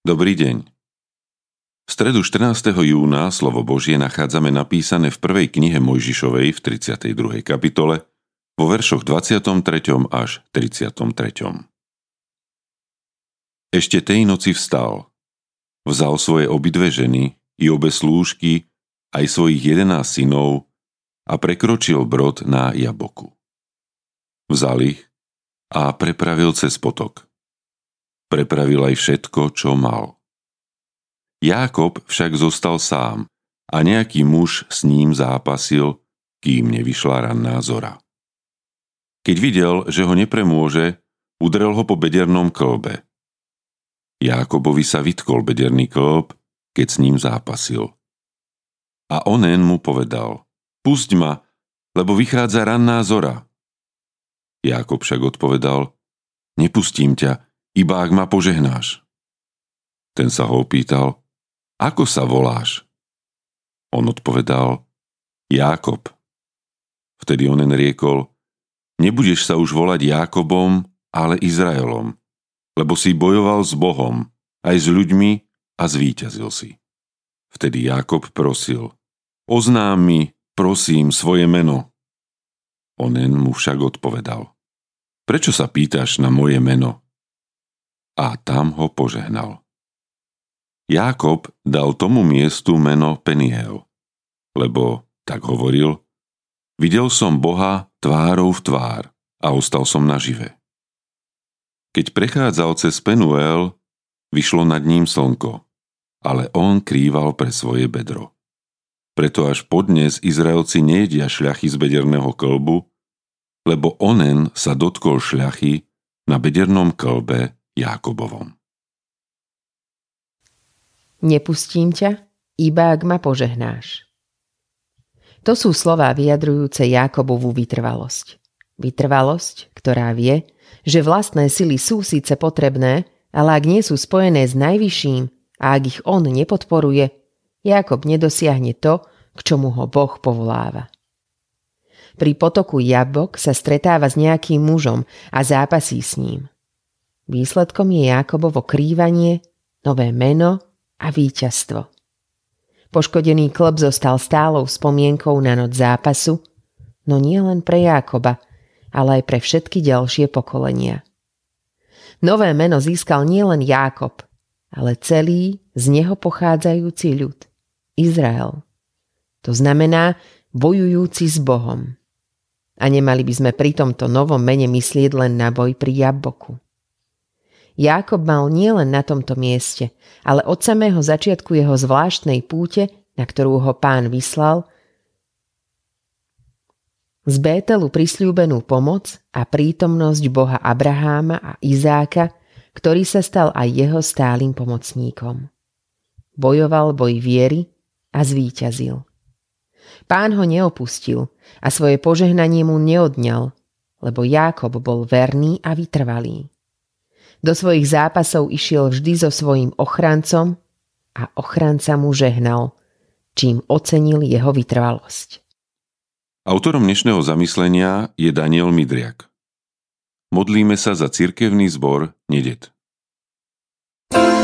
Dobrý deň. V stredu 14. júna slovo Božie nachádzame napísané v prvej knihe Mojžišovej v 32. kapitole vo veršoch 23. až 33. Ešte tej noci vstal. Vzal svoje obidve ženy i obe slúžky, aj svojich 11 synov a prekročil brod na Jaboku. Vzal ich a prepravil cez potok. Prepravil aj všetko, čo mal. Jákob však zostal sám a nejaký muž s ním zápasil, kým nevyšla ranná zora. Keď videl, že ho nepremôže, udrel ho po bedernom klbe. Jákobovi sa vytkol bederný klb, keď s ním zápasil. A onen mu povedal, pusť ma, lebo vychádza ranná zora. Jákob však odpovedal, nepustím ťa, iba ak ma požehnáš. Ten sa ho opýtal, ako sa voláš? On odpovedal, Jákob. Vtedy onen riekol, nebudeš sa už volať Jákobom, ale Izraelom, lebo si bojoval s Bohom, aj s ľuďmi a zvíťazil si. Vtedy Jákob prosil, oznám mi, prosím, svoje meno. Onen mu však odpovedal, prečo sa pýtaš na moje meno? A tam ho požehnal. Jákob dal tomu miestu meno Peniel, lebo, tak hovoril, videl som Boha tvárou v tvár a ostal som nažive. Keď prechádzal cez Penuel, vyšlo nad ním slnko, ale on krýval pre svoje bedro. Preto až podnes Izraelci nejedia šľachy z bederného klbu, lebo onen sa dotkol šľachy na bedernom klbe Jákobovom. Nepustím ťa, iba ak ma požehnáš. To sú slová vyjadrujúce Jákobovú vytrvalosť. Vytrvalosť, ktorá vie, že vlastné sily sú síce potrebné, ale ak nie sú spojené s najvyšším a ak ich on nepodporuje, Jakob nedosiahne to, k čomu ho Boh povoláva. Pri potoku Jabok sa stretáva s nejakým mužom a zápasí s ním. Výsledkom je Jakobovo krývanie, nové meno a víťazstvo. Poškodený klub zostal stálou spomienkou na noc zápasu, no nie len pre Jákoba, ale aj pre všetky ďalšie pokolenia. Nové meno získal nielen Jákob, ale celý z neho pochádzajúci ľud, Izrael. To znamená bojujúci s Bohom. A nemali by sme pri tomto novom mene myslieť len na boj pri Jaboku. Jákob mal nielen na tomto mieste, ale od samého začiatku jeho zvláštnej púte, na ktorú ho pán vyslal, z Bételu prisľúbenú pomoc a prítomnosť Boha Abraháma a Izáka, ktorý sa stal aj jeho stálym pomocníkom. Bojoval boj viery a zvíťazil. Pán ho neopustil a svoje požehnanie mu neodňal, lebo Jákob bol verný a vytrvalý. Do svojich zápasov išiel vždy so svojím ochrancom a ochranca mu žehnal, čím ocenil jeho vytrvalosť. Autorom dnešného zamyslenia je Daniel Midriak. Modlíme sa za cirkevný zbor Nedet. thank you